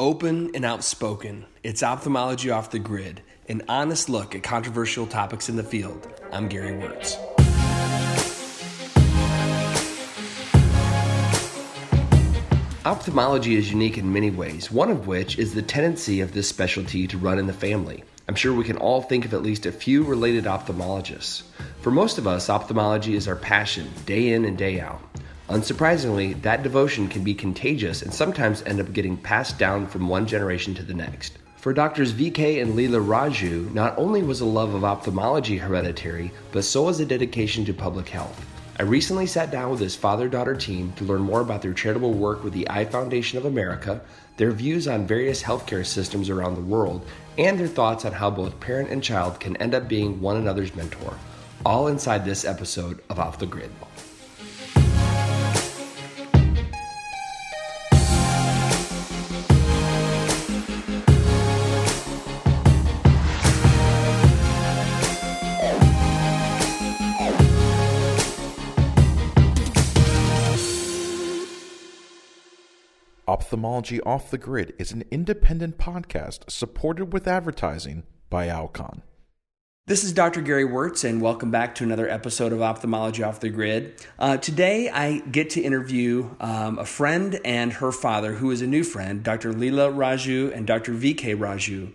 Open and outspoken, it's ophthalmology off the grid, an honest look at controversial topics in the field. I'm Gary Wörtz. Ophthalmology is unique in many ways, one of which is the tendency of this specialty to run in the family. I'm sure we can all think of at least a few related ophthalmologists. For most of us, ophthalmology is our passion, day in and day out. Unsurprisingly, that devotion can be contagious and sometimes end up getting passed down from one generation to the next. For doctors VK and Leela Raju, not only was a love of ophthalmology hereditary, but so was a dedication to public health. I recently sat down with his father daughter team to learn more about their charitable work with the Eye Foundation of America, their views on various healthcare systems around the world, and their thoughts on how both parent and child can end up being one another's mentor. All inside this episode of Off the Grid. Ophthalmology Off the Grid is an independent podcast supported with advertising by Alcon. This is Dr. Gary Wörtz, and welcome back to another episode of Ophthalmology Off the Grid. Uh, today, I get to interview um, a friend and her father, who is a new friend, Dr. Leela Raju and Dr. VK Raju.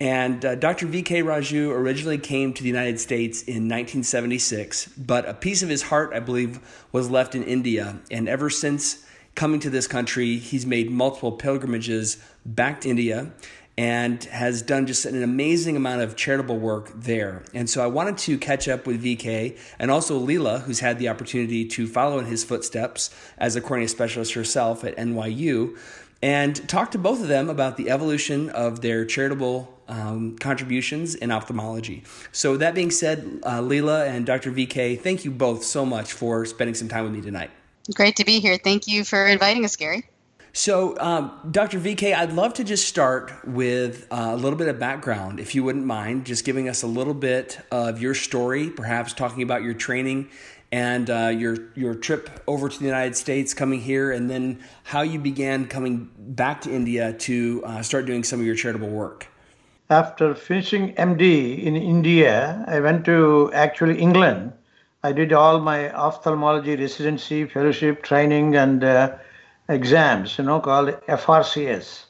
And uh, Dr. VK Raju originally came to the United States in 1976, but a piece of his heart, I believe, was left in India. And ever since coming to this country, he's made multiple pilgrimages back to India and has done just an amazing amount of charitable work there. And so I wanted to catch up with VK and also Leela, who's had the opportunity to follow in his footsteps as a cornea specialist herself at NYU, and talk to both of them about the evolution of their charitable um, contributions in ophthalmology. So, that being said, uh, Leela and Dr. VK, thank you both so much for spending some time with me tonight. Great to be here. Thank you for inviting us, Gary. So, um, Dr. VK, I'd love to just start with uh, a little bit of background, if you wouldn't mind, just giving us a little bit of your story, perhaps talking about your training and uh, your your trip over to the United States, coming here, and then how you began coming back to India to uh, start doing some of your charitable work. After finishing MD in India, I went to actually England. I did all my ophthalmology residency, fellowship, training, and uh, exams, you know, called FRCS,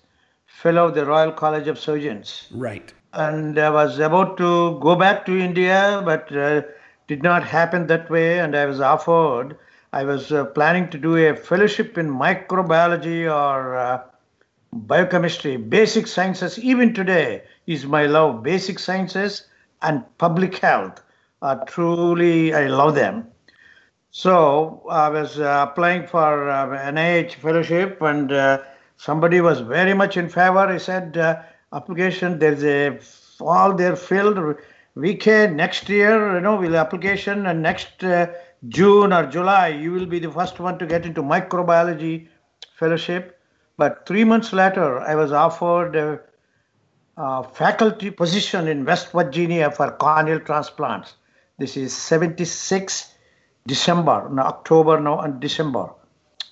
Fellow of the Royal College of Surgeons. Right. And I was about to go back to India, but uh, did not happen that way. And I was offered, I was uh, planning to do a fellowship in microbiology or uh, biochemistry, basic sciences. Even today is my love, basic sciences and public health. Truly, I love them. So I was uh, applying for uh, NIH fellowship, and uh, somebody was very much in favor. He said, uh, "Application, there's a all there filled. We can next year, you know, will application, and next uh, June or July, you will be the first one to get into microbiology fellowship." But three months later, I was offered a, a faculty position in West Virginia for corneal transplants. This is 76 December, no, October, now and December.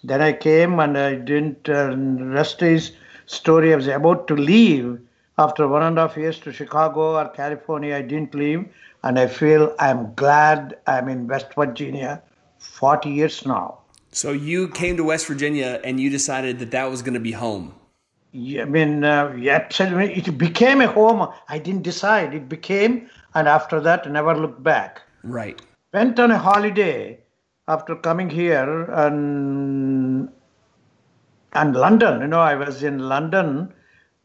Then I came and I didn't, uh, rest is story. I was about to leave after one and a half years to Chicago or California. I didn't leave. And I feel I'm glad I'm in West Virginia 40 years now. So you came to West Virginia and you decided that that was going to be home. Yeah, I mean, uh, yeah, it became a home. I didn't decide. It became, and after that, never looked back. Right went on a holiday after coming here and and London. You know, I was in London.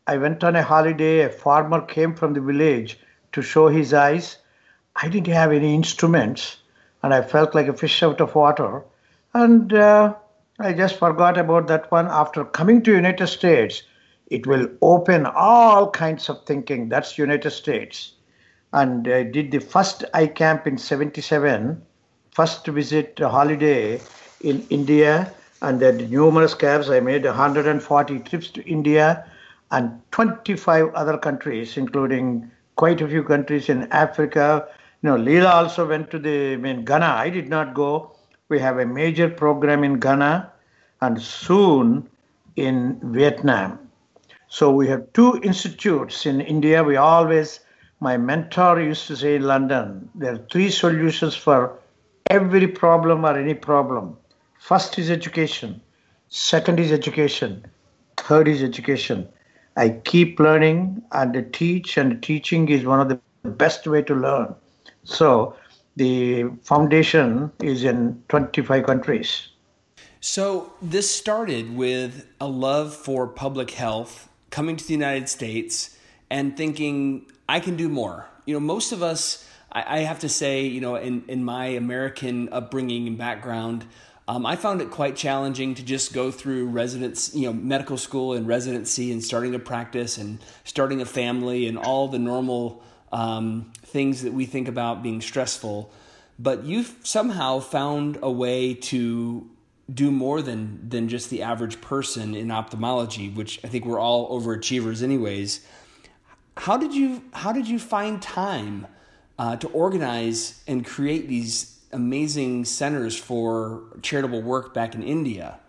I went on a holiday. A farmer came from the village to show his eyes. I didn't have any instruments, and I felt like a fish out of water. And uh, I just forgot about that one. After coming to United States, it will open all kinds of thinking. That's United States and I did the first eye camp in 77, first visit uh, holiday in India, and then numerous camps. I made 140 trips to India and 25 other countries, including quite a few countries in Africa. You know, Leela also went to the I mean Ghana. I did not go. We have a major program in Ghana and soon in Vietnam. So we have two institutes in India. We always, my mentor used to say in London, there are three solutions for every problem or any problem. First is education, second is education, third is education. I keep learning and teach, and teaching is one of the best way to learn. So the foundation is in 25 countries. So this started with a love for public health, coming to the United States and thinking I can do more. You know, most of us, I, I have to say, you know, in in my American upbringing and background. Um, I found it quite challenging to just go through residence, you know, medical school and residency and starting a practice and starting a family and all the normal um, things that we think about being stressful. But you've somehow found a way to do more than than just the average person in ophthalmology, which I think we're all overachievers anyways. How did you how did you find time uh, to organize and create these amazing centers for charitable work back in India?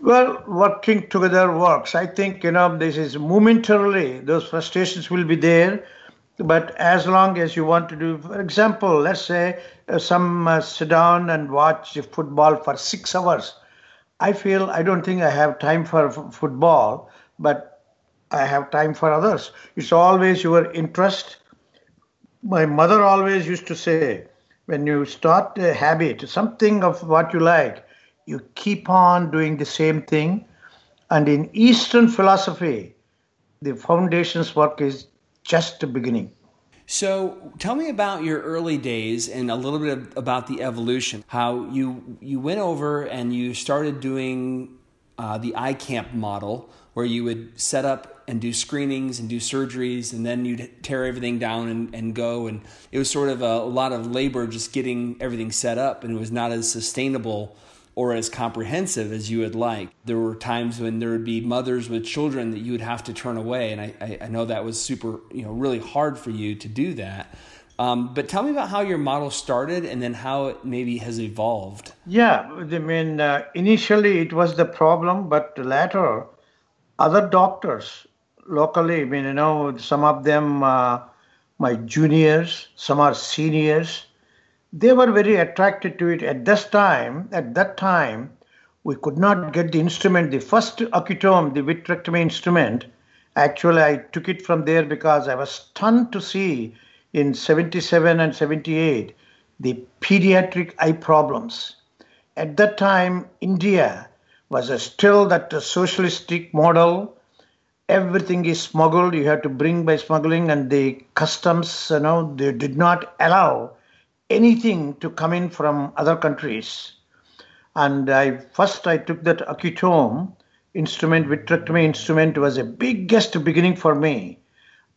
Well, working together works. I think you know this is momentarily. Those frustrations will be there but as long as you want to do, for example, let's say uh, some uh, sit down and watch football for six hours. I feel I don't think I have time for f- football, but I have time for others. It's always your interest. My mother always used to say, when you start a habit, something of what you like, you keep on doing the same thing. And in Eastern philosophy, the foundation's work is just the beginning. So, tell me about your early days and a little bit about the evolution. How you you went over and you started doing uh, the eye camp model, where you would set up and do screenings and do surgeries, and then you'd tear everything down and, and go. And it was sort of a, a lot of labor just getting everything set up, and it was not as sustainable or as comprehensive as you would like. There were times when there would be mothers with children that you would have to turn away, and I, I know that was super, you know, really hard for you to do that. Um, but tell me about how your model started and then how it maybe has evolved. Yeah, I mean, uh, initially it was the problem, but later, other doctors locally, I mean, you know, some of them, uh, my juniors, some are seniors, they were very attracted to it at this time. At that time, we could not get the instrument. The first Ocutome, the vitrectomy instrument, actually I took it from there because I was stunned to see in 77 and 78 the pediatric eye problems. At that time, India was still that socialistic model. Everything is smuggled. You have to bring by smuggling, and the customs, you know, they did not allow anything to come in from other countries. And I first I took that Ocutome instrument, vitrectomy instrument was a biggest beginning for me.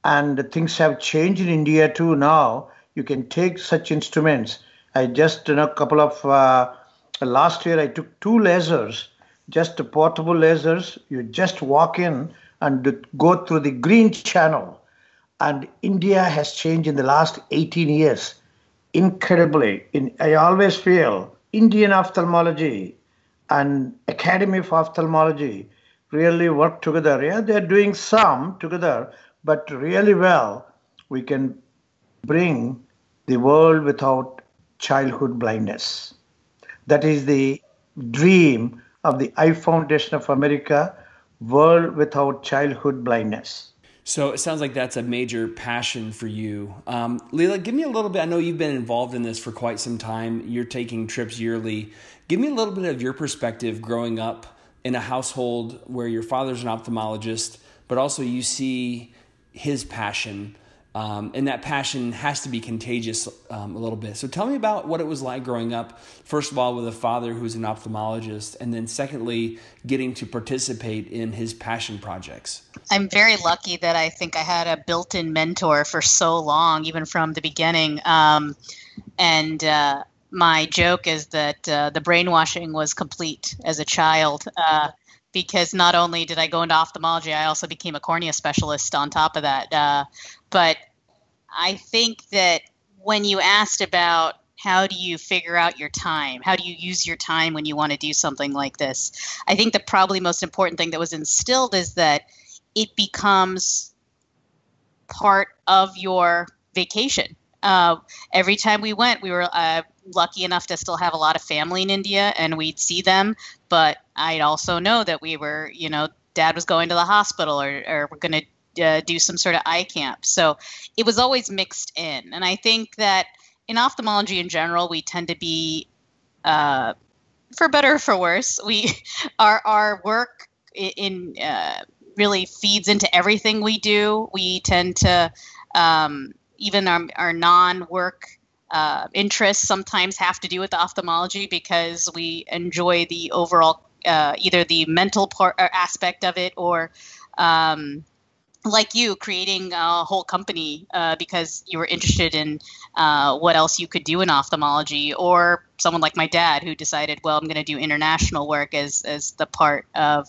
And things have changed in India too now. You can take such instruments. I just, you know, a couple of, uh, last year I took two lasers, just portable lasers. You just walk in and go through the green channel. And India has changed in the last 18 years incredibly. In, I always feel Indian ophthalmology and Academy of Ophthalmology really work together. Yeah, they're doing some together, but really well, we can bring the world without childhood blindness. That is the dream of the Eye Foundation of America, world without childhood blindness. So it sounds like that's a major passion for you. Um, Leela, give me a little bit. I know you've been involved in this for quite some time. You're taking trips yearly. Give me a little bit of your perspective growing up in a household where your father's an ophthalmologist, but also you see his passion um, and that passion has to be contagious um, a little bit. So tell me about what it was like growing up, first of all, with a father who's an ophthalmologist, and then secondly, getting to participate in his passion projects. I'm very lucky that I think I had a built in mentor for so long, even from the beginning. Um, and uh, my joke is that uh, the brainwashing was complete as a child. Uh, because not only did I go into ophthalmology, I also became a cornea specialist on top of that. Uh, but I think that when you asked about how do you figure out your time, how do you use your time when you want to do something like this, I think the probably most important thing that was instilled is that it becomes part of your vacation. Uh, every time we went, we were uh, lucky enough to still have a lot of family in India, and we'd see them. But I'd also know that we were, you know, dad was going to the hospital, or, or we're going to uh, do some sort of eye camp. So it was always mixed in, and I think that in ophthalmology in general, we tend to be, uh, for better or for worse, we our our work in, uh, really feeds into everything we do. We tend to um, even our, our non-work uh, interests sometimes have to do with ophthalmology because we enjoy the overall uh, either the mental part aspect of it or um, like you creating a whole company uh, because you were interested in uh, what else you could do in ophthalmology or someone like my dad who decided well i'm going to do international work as, as the part of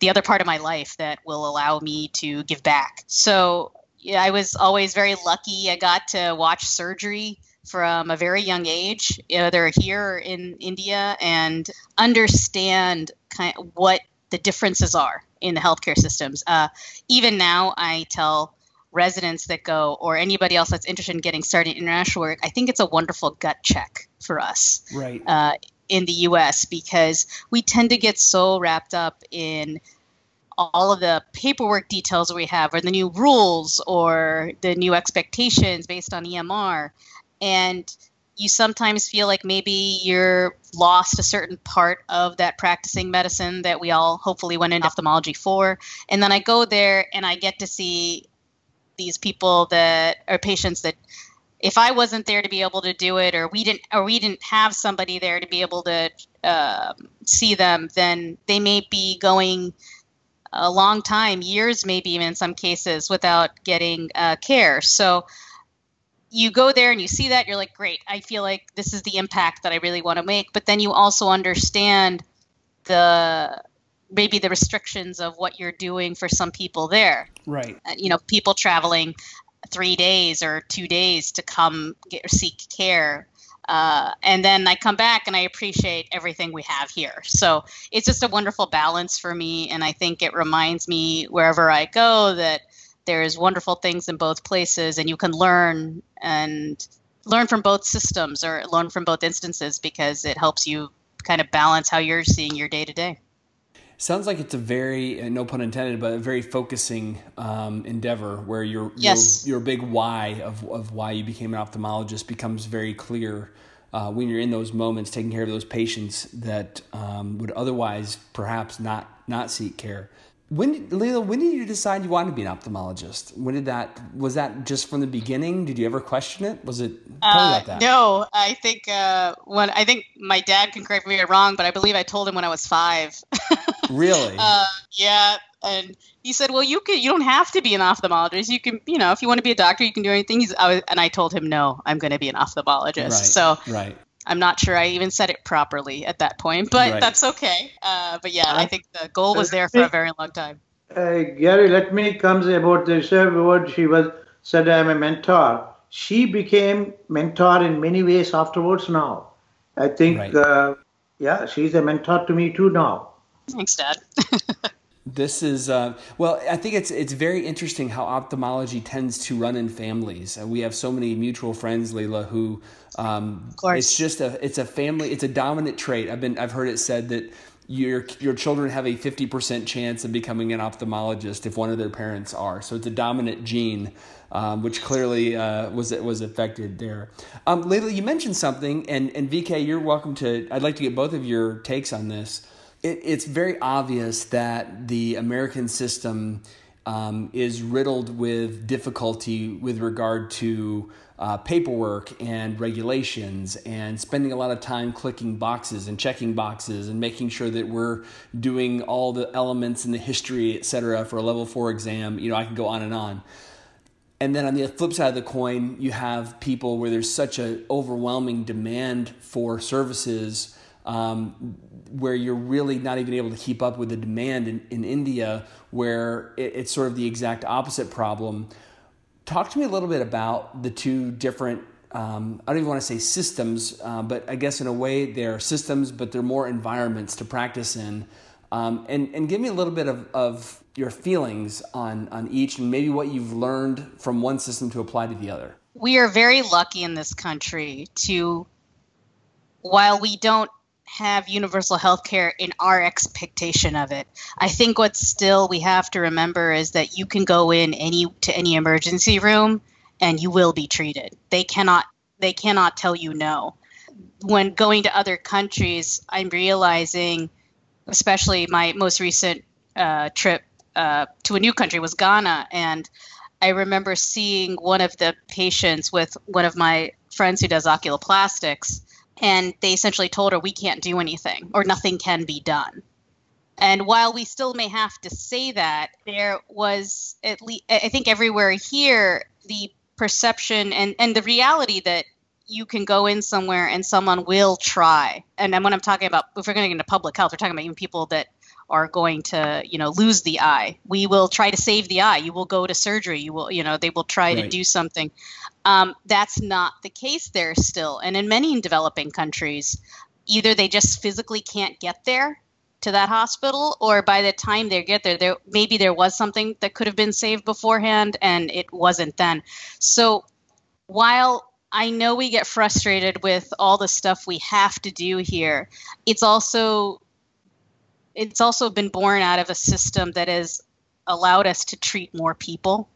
the other part of my life that will allow me to give back. So yeah, i was always very lucky. I got to watch surgery from a very young age either here in india and understand kind of what the differences are in the healthcare systems. Uh, even now, I tell residents that go or anybody else that's interested in getting started in international work, I think it's a wonderful gut check for us. Right. Uh, in the US because we tend to get so wrapped up in all of the paperwork details we have or the new rules or the new expectations based on EMR and you sometimes feel like maybe you're lost a certain part of that practicing medicine that we all hopefully went into ophthalmology for. And then I go there and I get to see these people that are patients that if I wasn't there to be able to do it, or we didn't, or we didn't have somebody there to be able to uh, see them, then they may be going a long time, years, maybe even in some cases, without getting uh, care. So you go there and you see that you're like great i feel like this is the impact that i really want to make. But then you also understand the maybe the restrictions of what you're doing for some people there. Right. Uh, you know people traveling three days or two days to come get seek care. Uh, and then I come back and I appreciate everything we have here. So it's just a wonderful balance for me, and I think it reminds me wherever I go that there's wonderful things in both places and you can learn and learn from both systems or learn from both instances because it helps you kind of balance how you're seeing your day to day sounds like it's a very uh, no pun intended but a very focusing um, endeavor where your, yes. your your big why of, of why you became an ophthalmologist becomes very clear uh, when you're in those moments taking care of those patients that um, would otherwise perhaps not not seek care when Leela, when did you decide you wanted to be an ophthalmologist? When did that was that just from the beginning? Did you ever question it? Was it uh, No, I think uh, when I think my dad can correct me if I'm wrong, but I believe I told him when I was five. really? Uh, yeah, and he said, "Well, you can. You don't have to be an ophthalmologist. You can, you know, if you want to be a doctor, you can do anything." He's, I was, and I told him, "No, I'm going to be an ophthalmologist." Right, so right. I'm not sure I even said it properly at that point, but right. that's okay. Uh, but yeah, I think the goal was there for a very long time. Uh, Gary, let me come about the word she was said I'm a mentor. She became mentor in many ways afterwards. Now, I think, right. uh, yeah, she's a mentor to me too now. Thanks, Dad. This is uh, well. I think it's it's very interesting how ophthalmology tends to run in families. Uh, we have so many mutual friends, Leela, who um, it's just a it's a family. It's a dominant trait. I've been I've heard it said that your your children have a fifty percent chance of becoming an ophthalmologist if one of their parents are. So it's a dominant gene. Um, which clearly uh, was was affected there. Um, you mentioned something, and and VK, you're welcome to. I'd like to get both of your takes on this it, it's very obvious that the American system um, is riddled with difficulty with regard to uh, paperwork and regulations and spending a lot of time clicking boxes and checking boxes and making sure that we're doing all the elements in the history, et cetera, for a level four exam. You know, I can go on and on. And then on the flip side of the coin, you have people where there's such an overwhelming demand for services um, where you're really not even able to keep up with the demand in, in India, where it, it's sort of the exact opposite problem. Talk to me a little bit about the two different, um, I don't even want to say systems, uh, but I guess in a way they're systems, but they're more environments to practice in. Um, and, and give me a little bit of, of your feelings on on each and maybe what you've learned from one system to apply to the other. We are very lucky in this country to while we don't have universal health care in our expectation of it. I think what still we have to remember is that you can go in any to any emergency room and you will be treated. They cannot they cannot tell you no. When going to other countries, I'm realizing, especially my most recent uh, trip uh, to a new country was Ghana, and I remember seeing one of the patients with one of my friends who does oculoplastics, and they essentially told her we can't do anything or nothing can be done. And while we still may have to say that, there was at least I think everywhere here the perception and and the reality that you can go in somewhere and someone will try. And then when I'm talking about if we're going to get into public health, we're talking about even people that are going to you know lose the eye we will try to save the eye you will go to surgery you will you know they will try right. to do something um, that's not the case there still and in many developing countries either they just physically can't get there to that hospital or by the time they get there there maybe there was something that could have been saved beforehand and it wasn't then so while I know we get frustrated with all the stuff we have to do here. It's also it's also been born out of a system that has allowed us to treat more people.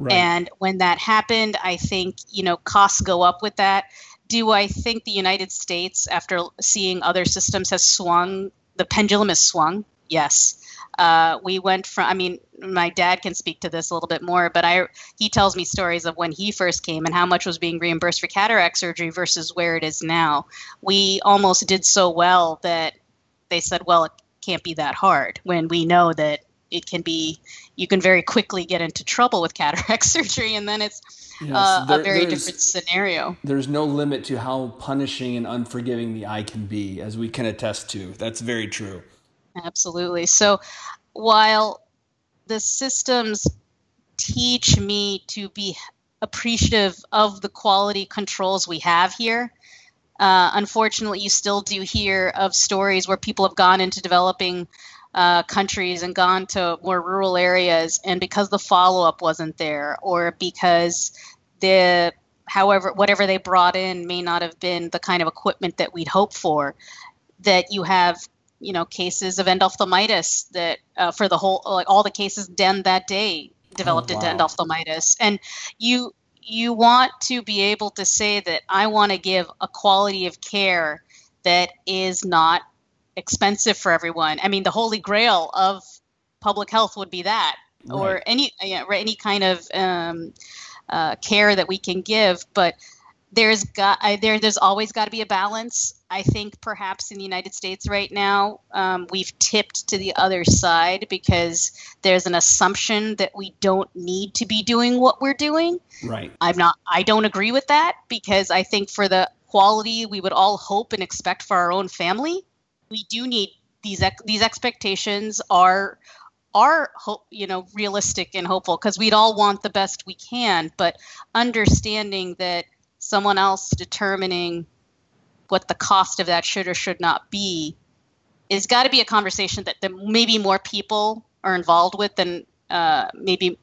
Right. And when that happened, I think, you know, costs go up with that. Do I think the United States, after seeing other systems, has swung, the pendulum has swung? Yes. Uh, we went from, I mean, my dad can speak to this a little bit more, but I, he tells me stories of when he first came and how much was being reimbursed for cataract surgery versus where it is now. We almost did so well that they said, well, it can't be that hard when we know that it can be you can very quickly get into trouble with cataract surgery and then it's yes, uh, there, a very different scenario. there's no limit to how punishing and unforgiving the eye can be as we can attest to. That's very true. Absolutely. So while the systems teach me to be appreciative of the quality controls we have here uh, unfortunately, you still do hear of stories where people have gone into developing uh, countries and gone to more rural areas, and because the follow up wasn't there, or because the however whatever they brought in may not have been the kind of equipment that we'd hope for, that you have you know cases of endophthalmitis that uh, for the whole like all the cases den that day developed oh, wow. into endophthalmitis and you you want to be able to say that I want to give a quality of care that is not expensive for everyone. I mean, the holy grail of public health would be that, right. or any you know, any kind of um, uh, care that we can give. But there's got I, there there's always got to be a balance. I think perhaps in the United States right now um, we've tipped to the other side because there's an assumption that we don't need to be doing what we're doing. Right. I'm not. I don't agree with that because I think for the quality we would all hope and expect for our own family, we do need these ex- these expectations are are you know realistic and hopeful because we'd all want the best we can but understanding that someone else determining what the cost of that should or should not be is got to be a conversation that, that maybe more people are involved with than uh, maybe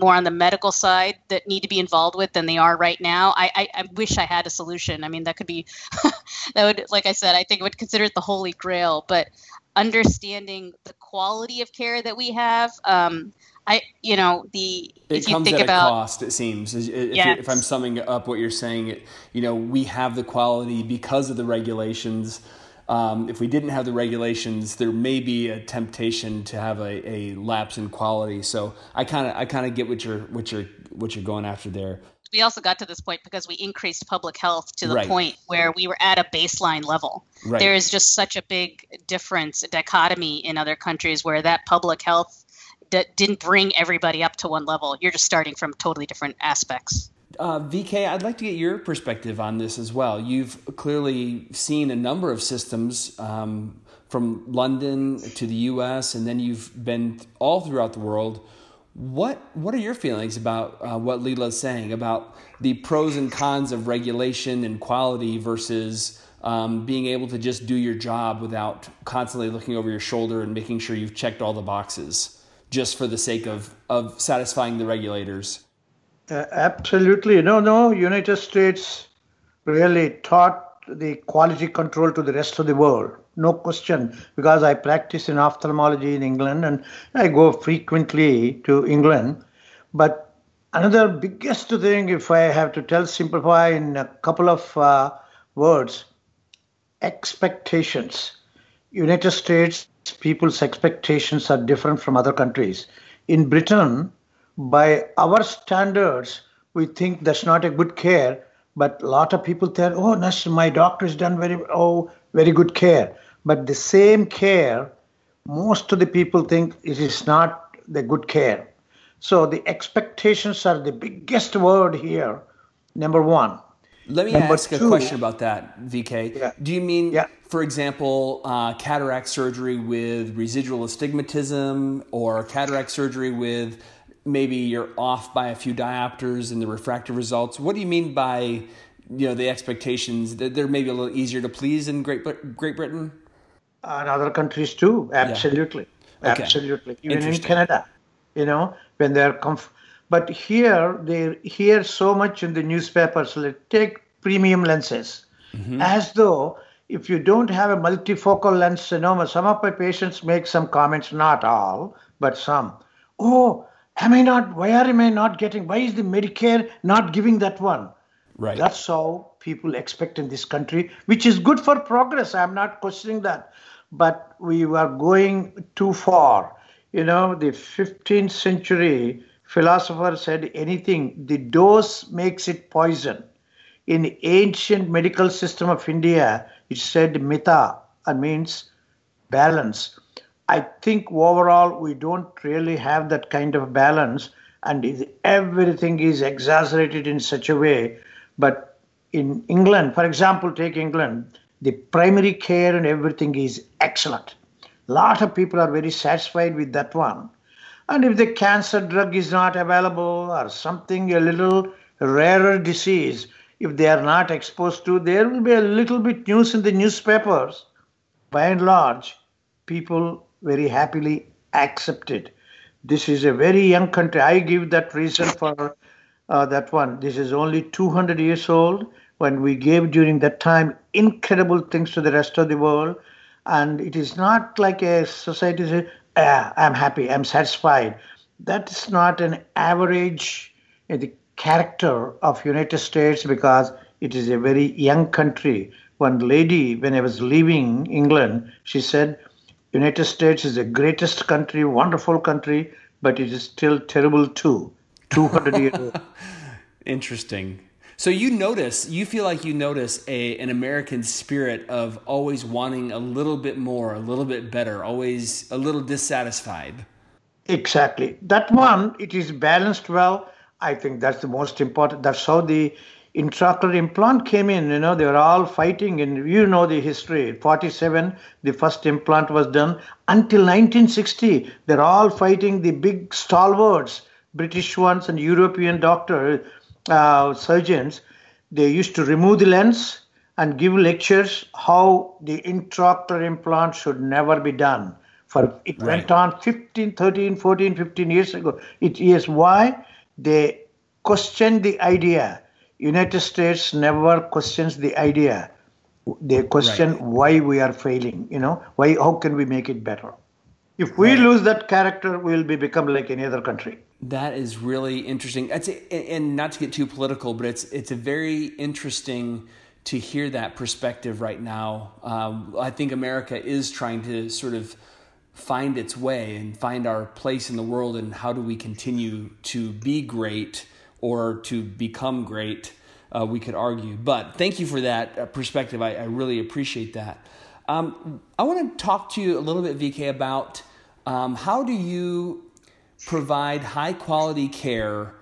more on the medical side that need to be involved with than they are right now. I, I, I wish I had a solution. I mean, that could be, that would, like I said, I think I would consider it the holy grail, but understanding the quality of care that we have, um, I, you know, the it if you think about cost, it seems. If, yes. if, I'm summing up what you're saying, you know, we have the quality because of the regulations. Um, if we didn't have the regulations, there may be a temptation to have a, a lapse in quality. So I kind of I kind of get what you're what you're what you're going after there. We also got to this point because we increased public health to the right. point where we were at a baseline level. Right. There is just such a big difference, a dichotomy in other countries where that public health d- didn't bring everybody up to one level. You're just starting from totally different aspects. Uh, VK, I'd like to get your perspective on this as well. You've clearly seen a number of systems um, from London to the U.S., and then you've been all throughout the world. What What are your feelings about uh, what is saying about the pros and cons of regulation and quality versus um, being able to just do your job without constantly looking over your shoulder and making sure you've checked all the boxes? just for the sake of, of satisfying the regulators. Uh, absolutely. No, no. United States really taught the quality control to the rest of the world. No question, because I practice in ophthalmology in England and I go frequently to England. But another biggest thing, if I have to tell, simplify in a couple of uh, words, expectations. United States people's expectations are different from other countries. In Britain, by our standards, we think that's not a good care, but a lot of people tell, oh, my doctor has done very, oh, very good care. But the same care, most of the people think it is not the good care. So the expectations are the biggest word here, number one. Let me Number ask two, a question about that, VK. Yeah. Do you mean, yeah. for example, uh, cataract surgery with residual astigmatism or cataract surgery with maybe you're off by a few diopters in the refractive results? What do you mean by you know the expectations that they're maybe a little easier to please in Great Great Britain? And other countries too, absolutely, yeah. okay. absolutely. Even in Canada, you know, when they're comf- but here, they hear so much in the newspapers. Let's take premium lenses, mm-hmm. as though if you don't have a multifocal lens, you know, some of my patients make some comments, not all, but some. Oh, am I not? Why are am I not getting? Why is the Medicare not giving that one? Right. That's how people expect in this country, which is good for progress. I'm not questioning that, but we were going too far. You know, the 15th century philosopher said anything, the dose makes it poison. In ancient medical system of India, it said mita, and uh, means balance. I think overall we don't really have that kind of balance, and everything is exaggerated in such a way. But in England, for example, take England, the primary care and everything is excellent. A lot of people are very satisfied with that one. And if the cancer drug is not available or something, a little rarer disease, if they are not exposed to, there will be a little bit news in the newspapers. By and large, people very happily accepted. This is a very young country. I give that reason for uh, that one. This is only 200 years old. When we gave during that time incredible things to the rest of the world, and it is not like a society uh, I'm happy, I'm satisfied. That is not an average uh, the character of United States because it is a very young country. One lady, when I was leaving England, she said, United States is the greatest country, wonderful country, but it is still terrible too. 200 years old. Interesting. So you notice, you feel like you notice a an American spirit of always wanting a little bit more, a little bit better, always a little dissatisfied. Exactly. That one, it is balanced well. I think that's the most important. That's how the intraocular implant came in. You know, they were all fighting, and you know the history. 47, the first implant was done. Until 1960, they're all fighting the big stalwarts, British ones and European doctors uh, surgeons, they used to remove the lens and give lectures how the intraocular implant should never be done. For it right. went on 15, 13, 14, 15 years ago. It is why they questioned the idea. United States never questions the idea. They question right. why we are failing. You know, why? How can we make it better? If we right. lose that character, we'll be become like any other country. That is really interesting. It's, and not to get too political, but it's it's a very interesting to hear that perspective right now. Um, I think America is trying to sort of find its way and find our place in the world, and how do we continue to be great or to become great? Uh, we could argue, but thank you for that uh, perspective. I, I, really appreciate that. Um, I want to talk to you a little bit, VK, about um, how do you provide high quality care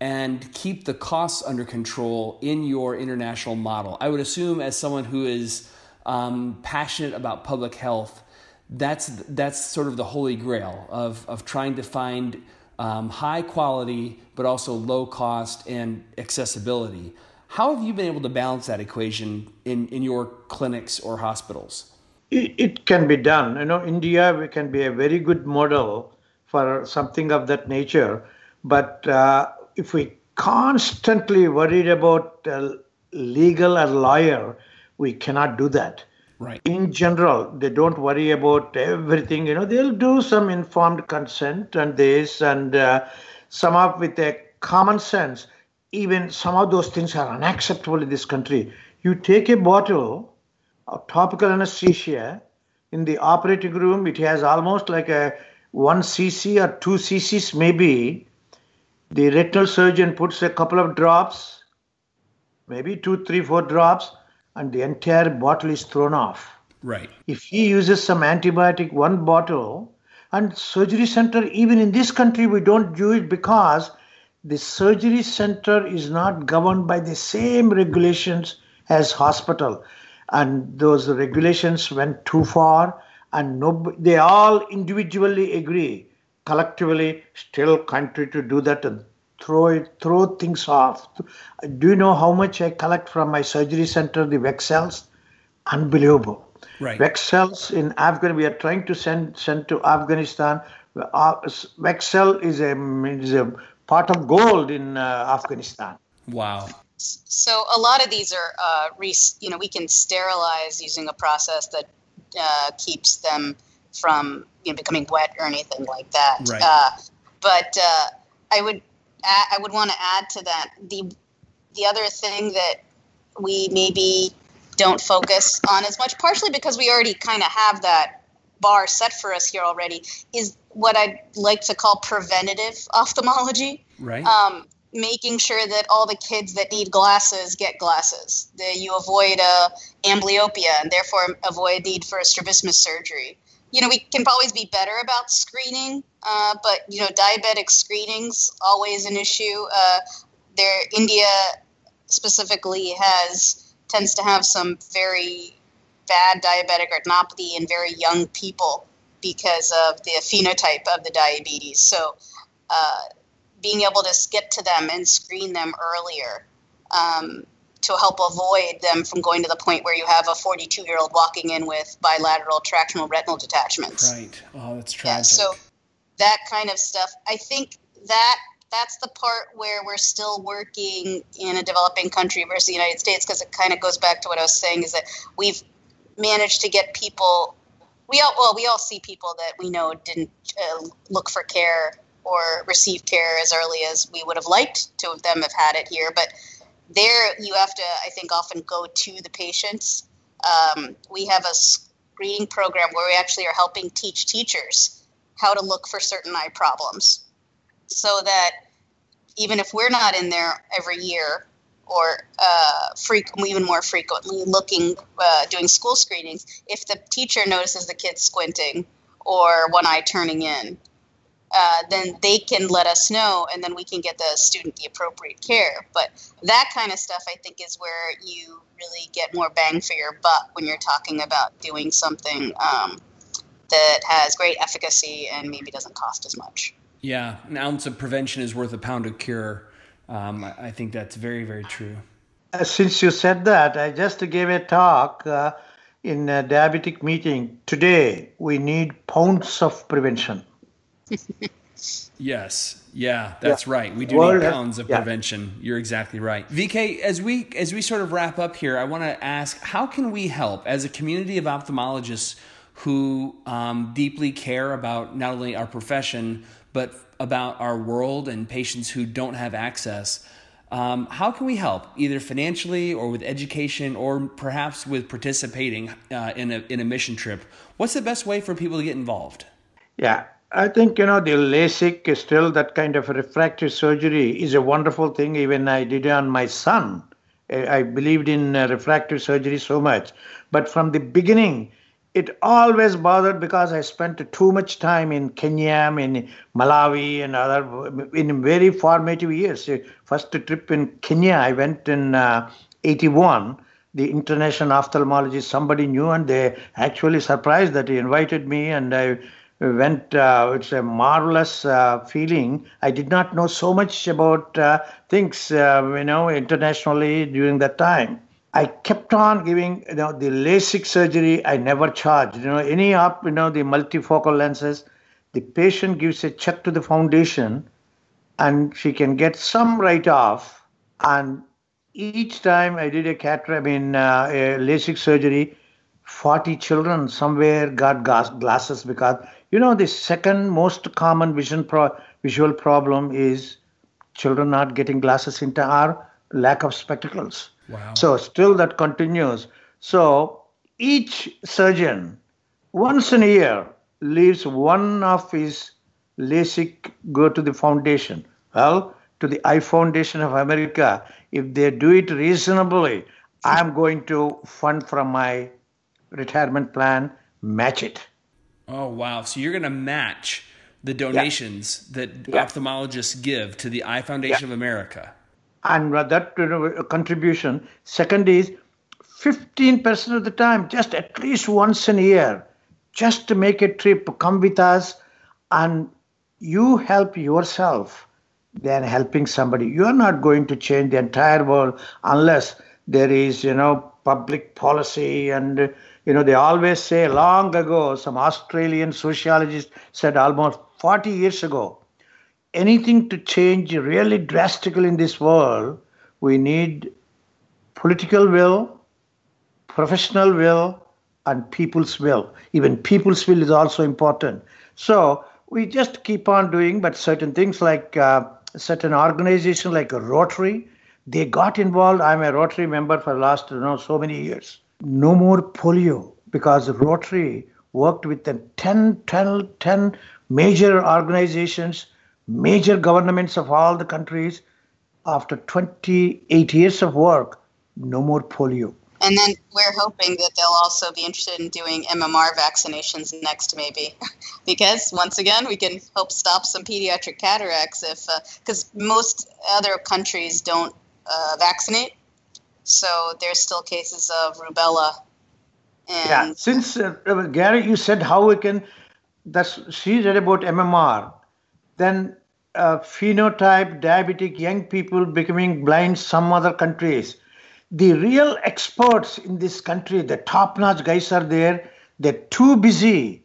and keep the costs under control in your international model. I would assume, as someone who is um, passionate about public health, that's that's sort of the holy grail of of trying to find um, high quality but also low cost and accessibility. How have you been able to balance that equation in, in your clinics or hospitals? It, it can be done. You know, India we can be a very good model for something of that nature. But uh, if we constantly worried about uh, legal or lawyer, we cannot do that. Right. In general, they don't worry about everything. You know, they'll do some informed consent and this and uh, some up with a common sense. Even some of those things are unacceptable in this country. You take a bottle of topical anesthesia in the operating room, it has almost like a 1 cc or 2 cc's maybe. The retinal surgeon puts a couple of drops, maybe two, three, four drops, and the entire bottle is thrown off. Right. If he uses some antibiotic, one bottle, and surgery center, even in this country, we don't do it because the surgery center is not governed by the same regulations as hospital and those regulations went too far and no, they all individually agree collectively still country to do that and throw it throw things off. Do you know how much i collect from my surgery center the Weck-Cels? Unbelievable. Right. Weck-Cels in afghanistan we are trying to send send to afghanistan. Uh, Weck-Cel is a is a part of gold in uh, afghanistan. Wow. So a lot of these are, uh, re- you know, we can sterilize using a process that uh, keeps them from you know becoming wet or anything like that. Right. Uh, but uh, I would add, I would want to add to that the the other thing that we maybe don't focus on as much, partially because we already kind of have that bar set for us here already, is what I'd like to call preventative ophthalmology. Right. Um, making sure that all the kids that need glasses get glasses. That you avoid uh, amblyopia and therefore avoid need for a strabismus surgery. You know, we can always be better about screening, uh, but you know, diabetic screenings always an issue. Uh, there, India specifically has tends to have some very bad diabetic retinopathy in very young people because of the phenotype of the diabetes. So. Uh, being able to get to them and screen them earlier um, to help avoid them from going to the point where you have a 42 year old walking in with bilateral tractional retinal detachments. Right. Oh, that's tragic. Yeah, so that kind of stuff. I think that that's the part where we're still working in a developing country versus the United States because it kind of goes back to what I was saying is that we've managed to get people. We all well, we all see people that we know didn't uh, look for care or receive care as early as we would have liked to have them have had it here. But there, you have to, I think, often go to the patients. Um, we have a screening program where we actually are helping teach teachers how to look for certain eye problems, so that even if we're not in there every year or uh, even more frequently looking, uh, doing school screenings, if the teacher notices the kid squinting or one eye turning in, uh, then they can let us know and then we can get the student the appropriate care. But that kind of stuff, I think, is where you really get more bang for your buck when you're talking about doing something um, that has great efficacy and maybe doesn't cost as much. Yeah, an ounce of prevention is worth a pound of cure. Um, I think that's very, very true. Uh, since you said that, I just gave a talk uh, in a diabetic meeting. Today, we need pounds of prevention yes. Yeah, that's yeah. right. We do need pounds of yeah. prevention. You're exactly right. VK, as we as we sort of wrap up here, I want to ask, how can we help as a community of ophthalmologists who um, deeply care about not only our profession but about our world and patients who don't have access? Um, how can we help, either financially or with education, or perhaps with participating uh, in a in a mission trip? What's the best way for people to get involved? Yeah, I think, you know, the LASIK is still that kind of refractive surgery is a wonderful thing. Even I did it on my son. I believed in uh, refractive surgery so much. But from the beginning, it always bothered because I spent too much time in Kenya, in Malawi, and other in very formative years. First trip in Kenya, I went in uh, 81 the international ophthalmologist somebody knew and they actually surprised that he invited me and i went uh, it's a marvelous uh, feeling. I did not know so much about uh, things uh, you know internationally during that time. I kept on giving you know the lasik surgery i never charged. You know any up you know the multifocal lenses the patient gives a check to the foundation and she can get some write off. And each time I did a cataract, I mean, uh, a LASIK surgery, 40 children somewhere got glasses because, you know, the second most common vision pro- visual problem is children not getting glasses into our lack of spectacles. Wow. So still that continues. So each surgeon once in a year leaves one of his LASIK go to the foundation. Well, to the Eye Foundation of America, if they do it reasonably, I'm going to fund from my retirement plan, match it. Oh wow! So you're going to match the donations yeah. that yeah. ophthalmologists give to the Eye Foundation yeah. of America. And that uh, contribution. Second is 15% of the time, just at least once in a year, just to make a trip, come with us, and you help yourself than helping somebody. You are not going to change the entire world unless there is, you know, public policy and you know they always say long ago some australian sociologist said almost 40 years ago anything to change really drastically in this world we need political will professional will and people's will. Even people's will is also important. So we just keep on doing but certain things like uh, certain organizations like rotary they got involved. I'm a rotary member for the last you know so many years no more polio because Rotary worked with the 10, 10, 10 major organizations, major governments of all the countries. After 28 years of work, no more polio. And then we're hoping that they'll also be interested in doing MMR vaccinations next, maybe, because once again we can help stop some pediatric cataracts if because uh, most other countries don't uh, vaccinate, so there's still cases of rubella and yeah, since uh, uh, Gary, you said how we can. That's she read about MMR. Then uh, phenotype diabetic young people becoming blind. Some other countries. The real experts in this country, the top-notch guys are there. They're too busy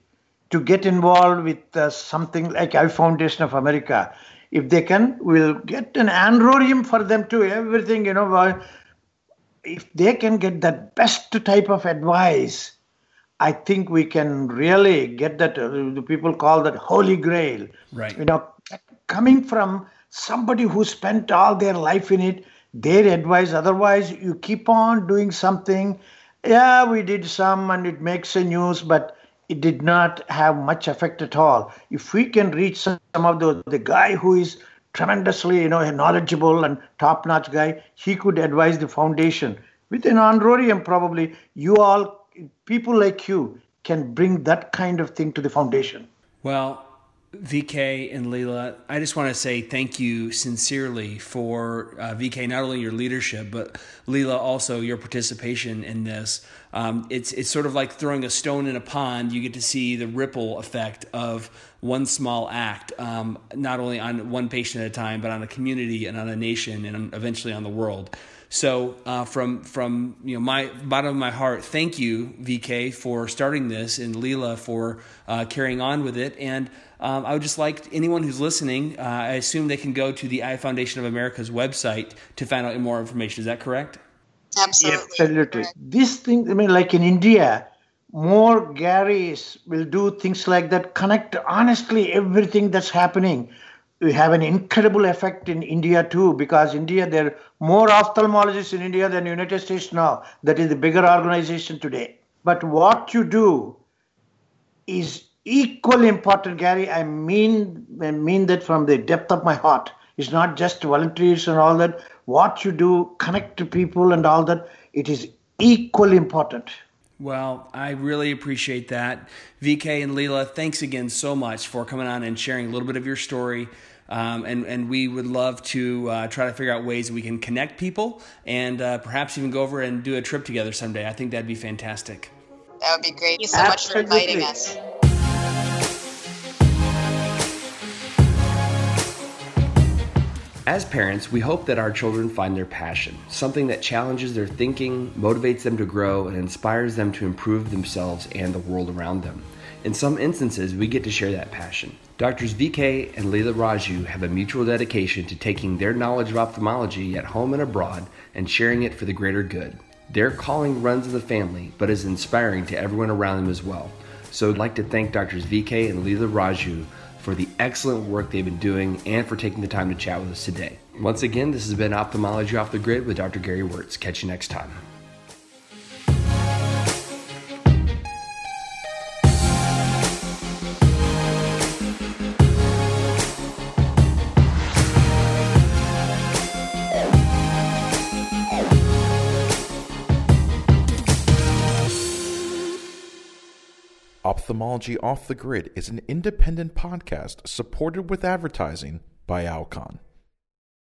to get involved with uh, something like Eye Foundation of America. If they can, we'll get an honorarium for them too. Everything, you know, if they can get that best type of advice, I think we can really get that. Uh, the people call that holy grail. Right. You know, coming from somebody who spent all their life in it, their advice. Otherwise, you keep on doing something. Yeah, we did some, and it makes a news, but it did not have much effect at all. If we can reach some, some of the the guy who is tremendously, you know, a knowledgeable and top-notch guy. He could advise the foundation. With an honorarium, probably you all, people like you, can bring that kind of thing to the foundation. Well, VK and Leela, I just want to say thank you sincerely for uh, VK not only your leadership but Leela also your participation in this. Um, it's it's sort of like throwing a stone in a pond. You get to see the ripple effect of one small act, um, not only on one patient at a time, but on a community and on a nation and eventually on the world. So uh, from from you know my bottom of my heart, thank you VK for starting this and Leela for uh, carrying on with it. And um, I would just like anyone who's listening. Uh, I assume they can go to the Eye Foundation of America's website to find out more information. Is that correct? Absolutely. Absolutely. This thing, I mean, like in India, more Garys will do things like that. Connect honestly everything that's happening we have an incredible effect in India too, because India there are more ophthalmologists in India than United States now. That is the bigger organization today. But what you do is equally important, Gary. I mean, I mean that from the depth of my heart. It's not just volunteers and all that. What you do, connect to people and all that. It is equally important. Well, I really appreciate that. VK and Leela, thanks again so much for coming on and sharing a little bit of your story. Um, and, and we would love to uh, try to figure out ways we can connect people and uh, perhaps even go over and do a trip together someday. I think that'd be fantastic. That would be great. Thank you so Absolutely. much for inviting us. As parents, we hope that our children find their passion, something that challenges their thinking, motivates them to grow, and inspires them to improve themselves and the world around them. In some instances, we get to share that passion. Doctors VK and Leela Raju have a mutual dedication to taking their knowledge of ophthalmology at home and abroad and sharing it for the greater good. Their calling runs in the family, but is inspiring to everyone around them as well. So I'd like to thank Doctors VK and Leela Raju for the excellent work they've been doing and for taking the time to chat with us today. Once again, this has been Ophthalmology Off the Grid with Dr. Gary Wörtz. Catch you next time. Ophthalmology Off the Grid is an independent podcast supported with advertising by Alcon.